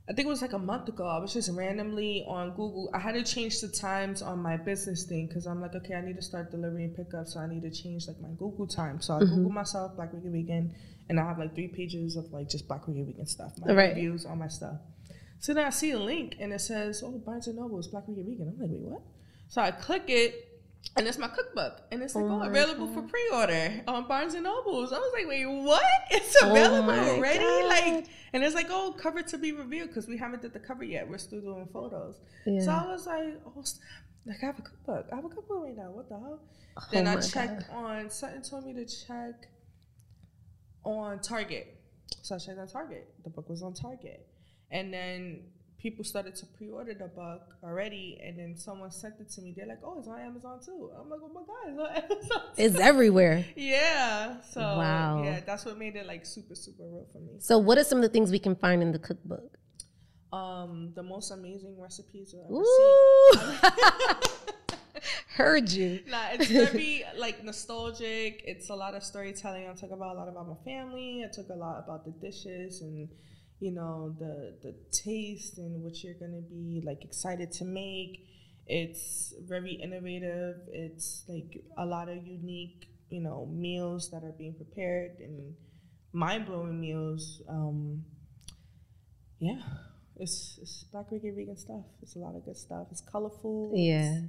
I think it was like a month ago. I was just randomly on Google. I had to change the times on my business thing because I'm like, okay, I need to start delivery and pickup, so I need to change like my Google time. So I Google myself Black Rican Vegan, and I have like three pages of like just Black Rican Vegan stuff, my Right. reviews, all my stuff. So then I see a link and it says, oh, Barnes and Noble is Black Rican Vegan. I'm like, wait, what? So I click it. And it's my cookbook, and it's like, Oh oh, available for pre-order on Barnes and Nobles. I was like, wait, what? [LAUGHS] It's Oh available my already? God. Like, and it's like, oh, cover to be revealed because we haven't did the cover yet. We're still doing photos. So I was like, oh, like I have a cookbook. I have a cookbook right now. What the hell? Oh then I checked God. on. Something told me to check on Target. So I checked on Target. The book was on Target, and then people started to pre-order the book already. And then someone sent it to me. They're like, oh, it's on Amazon too. I'm like, oh my god, it's on [LAUGHS] Amazon. Too. It's everywhere. Yeah. So Wow. yeah, that's what made it like super super real for me. So, what are some of the things we can find in the cookbook? Um, the most amazing recipes you'll ever see. Ooh, [LAUGHS] heard you. Nah, it's very like nostalgic. It's a lot of storytelling. I talk about a lot about my family. I talk a lot about the dishes and you know the the taste and what you're gonna be like excited to make. It's very innovative. It's like a lot of unique you know meals that are being prepared and mind blowing meals. Um, yeah. It's, it's Black Rican Vegan stuff. It's a lot of good stuff. It's colorful. Yeah. It's,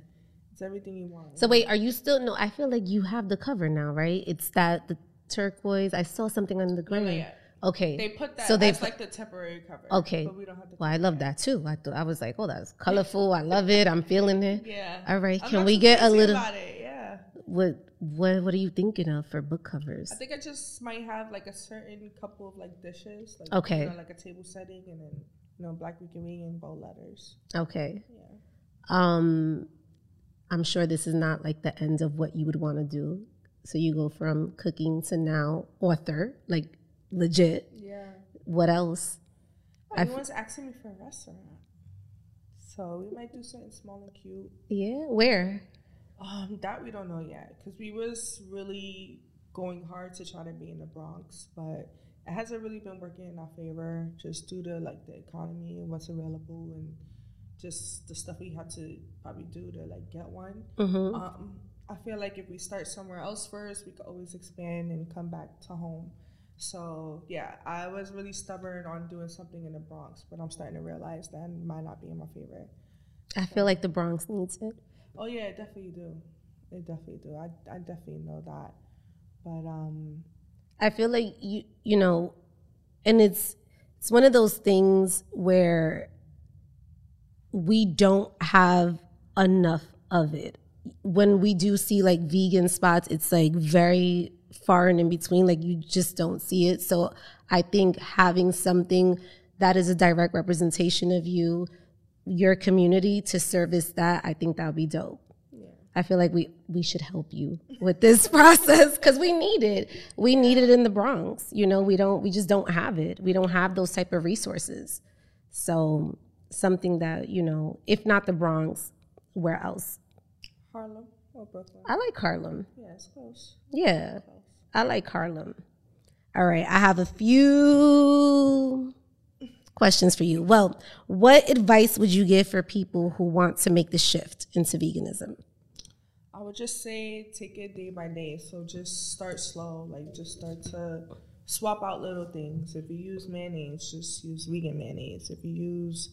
it's everything you want. So wait, are you still no? I feel like you have the cover now, right? It's that the turquoise. I saw something on the ground. not yet. Okay. They put that So they as put- like the temporary cover. Okay. But we don't have the well, I love that too. I thought I was like, oh, that's [LAUGHS] colorful. I love it. I'm feeling it. Yeah. All right. Can we get a little? Yeah. What what what are you thinking of for book covers? I think I just might have like a certain couple of like dishes. Like, Okay. You know, like a table setting and then, you know, black vegan and bold letters. Okay. Yeah. Um, I'm sure this is not like the end of what you would want to do. So you go from cooking to now author, like legit. Yeah. What else? Everyone's asking me for a restaurant. So we might do something small and cute. Yeah, where? Um, that we don't know yet because we was really going hard to try to be in the Bronx, but it hasn't really been working in our favor just due to like the economy and what's available and just the stuff we had to probably do to like get one. Mm-hmm. Um, I feel like if we start somewhere else first, we could always expand and come back to home. So yeah, I was really stubborn on doing something in the Bronx, but I'm starting to realize that might not be in my favorite. I feel like the Bronx needs it. Oh yeah, it definitely do. It definitely do. I, I definitely know that. But um I feel like you you know, and it's it's one of those things where we don't have enough of it. When we do see like vegan spots, it's like very far and in between. Like you just don't see it. So I think having something that is a direct representation of you, your community to service that, I think that would be dope. I feel like we we should help you with this [LAUGHS] process because we need it. We need it in the Bronx. You know, we don't we just don't have it. We don't have those type of resources. So something that, you know, if not the Bronx, where else? Harlem or Brooklyn. I like Harlem. Yeah, it's close. Yeah. I like Harlem. All right, I have a few questions for you. Well, what advice would you give for people who want to make the shift into veganism? I would just say take it day by day. So just start slow. Like just start to swap out little things. If you use mayonnaise, just use vegan mayonnaise. If you use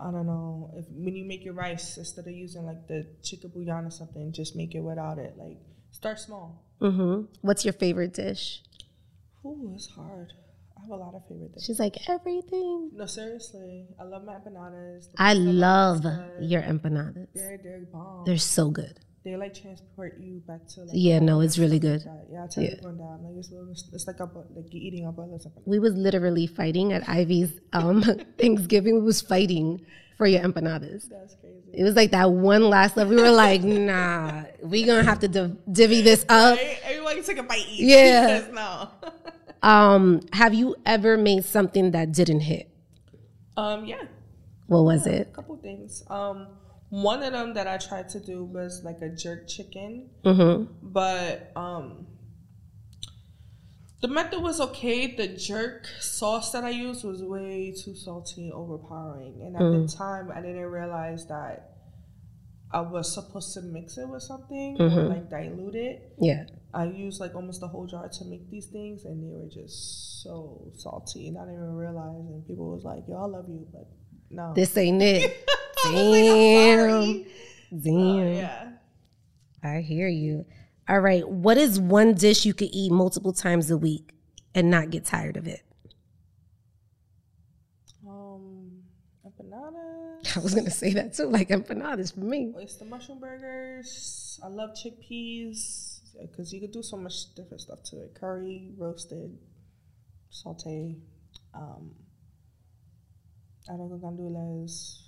I don't know, if when you make your rice, instead of using like the chicken bouillon or something, just make it without it. Like start small. Mm-hmm. What's your favorite dish? Ooh, it's hard. I have a lot of favorite dishes. She's like everything. No, seriously, I love my empanadas. I love your empanadas. They're they're bomb. They're so good. They like transport you back to like Yeah, no, it's really good. like. Yeah, I tell Yeah. you going down. Like it's, it's, it's like a like you're eating a bowl or something. We was literally fighting at Ivy's um, [LAUGHS] [LAUGHS] Thanksgiving. We was fighting for your empanadas. That's crazy. It was like that one last love. We were like, [LAUGHS] nah, we gonna have to div- divvy this up. Right? Everyone can take a bite each. Yeah. no. Um, have you ever made something that didn't hit? um. Yeah. What was A it? A couple things. Um. One of them that I tried to do was like a jerk chicken, Mm-hmm. but um. The method was okay. The jerk sauce that I used was way too salty and overpowering. And at the time, I didn't realize that I was supposed to mix it with something or like dilute it. Yeah. I used like almost the whole jar to make these things, and they were just so salty, and I didn't even realize. And people was like, "Yo, I love you," but no. This ain't it. [LAUGHS] I [LAUGHS] like, Damn. sorry. Damn. yeah. I hear you. All right. What is one dish you could eat multiple times a week and not get tired of it? Um, empanadas. [LAUGHS] I was gonna say that too, like empanadas for me. Oyster mushroom burgers. I love chickpeas because you could do so much different stuff to it. Curry, roasted, saute. Um, arroz con gandules.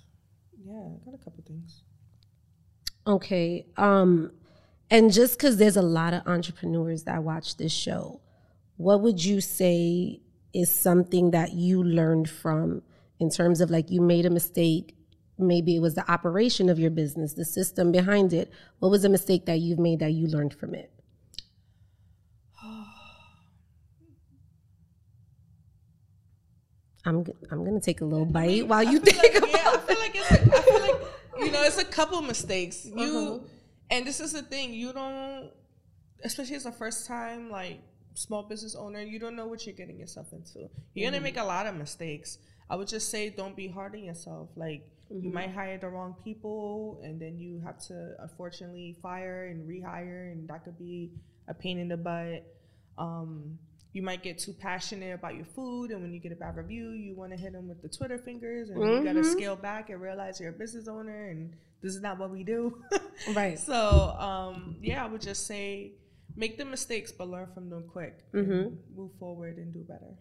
Yeah, got a couple things. Okay. Um, and just because there's a lot of entrepreneurs that watch this show, what would you say is something that you learned from in terms of like you made a mistake? Maybe it was the operation of your business, the system behind it. What was a mistake that you've made that you learned from it? I'm I'm gonna take a little bite while you think like, about yeah, I feel like it's like, I feel like you know it's a couple mistakes. [LAUGHS] You Uh-huh. and this is the thing you don't, especially as a first time like small business owner, you don't know what you're getting yourself into. You're gonna make a lot of mistakes. I would just say don't be hard on yourself. Like you might hire the wrong people, and then you have to unfortunately fire and rehire, and that could be a pain in the butt. Um, you might get too passionate about your food, and when you get a bad review, you want to hit them with the Twitter fingers, and you got to scale back and realize you're a business owner, and this is not what we do. [LAUGHS] Right. So, um, yeah, I would just say make the mistakes, but learn from them quick. and Move forward and do better.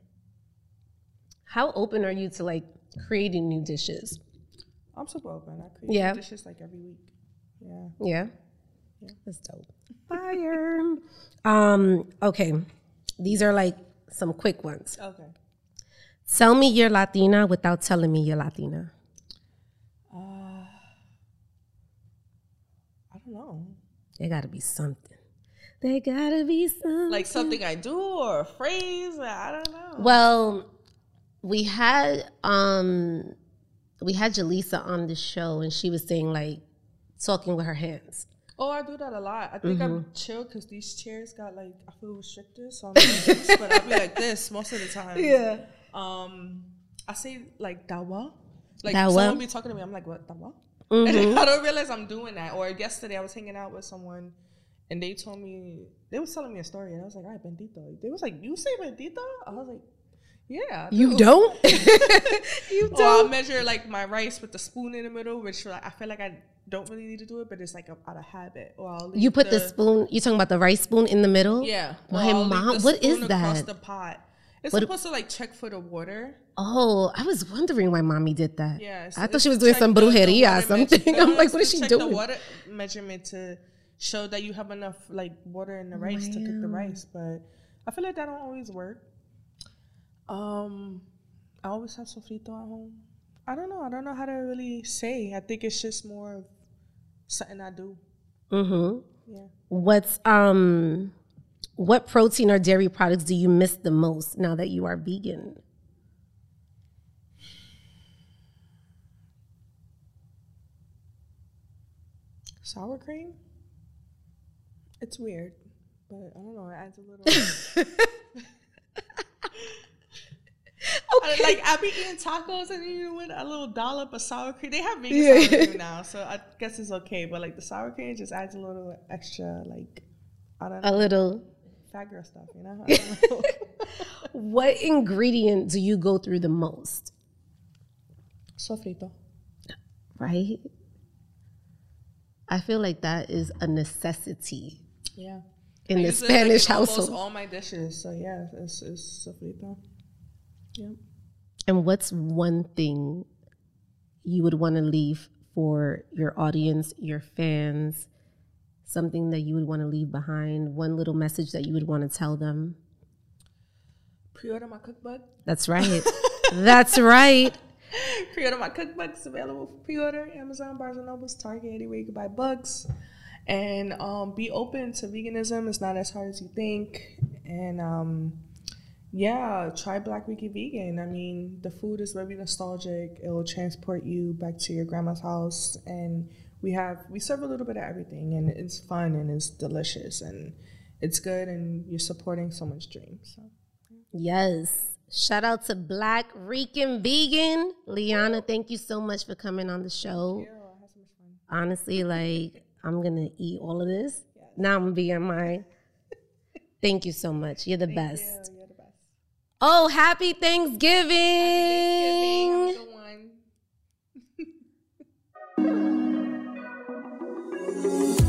How open are you to like creating new dishes? I'm super open. I create Yeah. dishes like every week. yeah Yeah. Yeah. That's dope. Fire. [LAUGHS] um, okay. These are like some quick ones. Okay. Tell me you're Latina without telling me you're Latina. Uh, I don't know. There gotta be something. There gotta be something. Like something I do or a phrase. I don't know. Well, we had um we had Jaleesa on the show and she was saying like talking with her hands. Oh, I do that a lot. I think Mm-hmm. I'm chill because these chairs got like I feel restricted, so I'm like this, but I'll be like this most of the time. [LAUGHS] Yeah. Um, I say like dawa. Like Dawa? someone be talking to me, I'm like, what dawa? [LAUGHS] Mm-hmm. And I don't realize I'm doing that. Or yesterday I was hanging out with someone and they told me they was telling me a story and I was like, all right, bendito. They was like, you say bendito? I was like, yeah. I You do." don't? [LAUGHS] you Or I'll don't? measure like my rice with the spoon in the middle, which like, I feel like I don't really need to do it, but it's like a, out of habit. Or You put the, spoon, you talking about the rice spoon in the middle? yeah. My mom, what is that? The pot. It's What- supposed to like check for the water. Oh, I was wondering why mommy did that. Yeah, it's- I thought she was doing some the- the brujeria or something. [LAUGHS] I'm like, what is she check doing? The water measurement to show that you have enough like water in the rice to cook the rice, but I feel like that don't always work. Um, I always have sofrito at home. I don't know. I don't know how to really say. I think it's just more of something I do. Mm-hmm. Yeah. What's um what protein or dairy products do you miss the most now that you are vegan? Sour cream. It's weird, but I don't know. It adds a little. [LAUGHS] [LAUGHS] [LAUGHS] I, like I be eating tacos and you with a little dollop of sour cream. They have vegan Yeah. sour cream [LAUGHS] now, so I guess it's okay. But like the sour cream just adds a little extra, like I don't know. A little. fat girl stuff. You know. [LAUGHS] Know. What ingredient do you go through the most? Sofrito. Right? I feel like that is a necessity Yeah. in I the use it, like, Spanish household. all my dishes. So yeah, it's, it's sofrito. Yeah. And what's one thing you would want to leave for your audience, your fans? Something that you would want to leave behind? One little message that you would want to tell them? Pre-order my cookbook. That's right. [LAUGHS] That's right. pre-order my cookbook. It's available for pre-order. Amazon, Barnes and Nobles, Target, anywhere you can buy books. And um, be open to veganism. It's not as hard as you think. And um, yeah, try Black Rican Vegan. I mean, the food is very nostalgic. It will transport you back to your grandma's house. And we have we serve a little bit of everything, and it's fun and it's delicious and it's good. And you're supporting someone's dream. So. Yes. Shout out to Black Rican Vegan. Lyana, thank you so much for coming on the show. Yeah, I had so much fun. Honestly, like, I'm going to eat all of this. Now I'm going to be on my. [LAUGHS] Thank you so much. You're the best. Yeah, Oh, happy Thanksgiving. Happy Thanksgiving. [LAUGHS]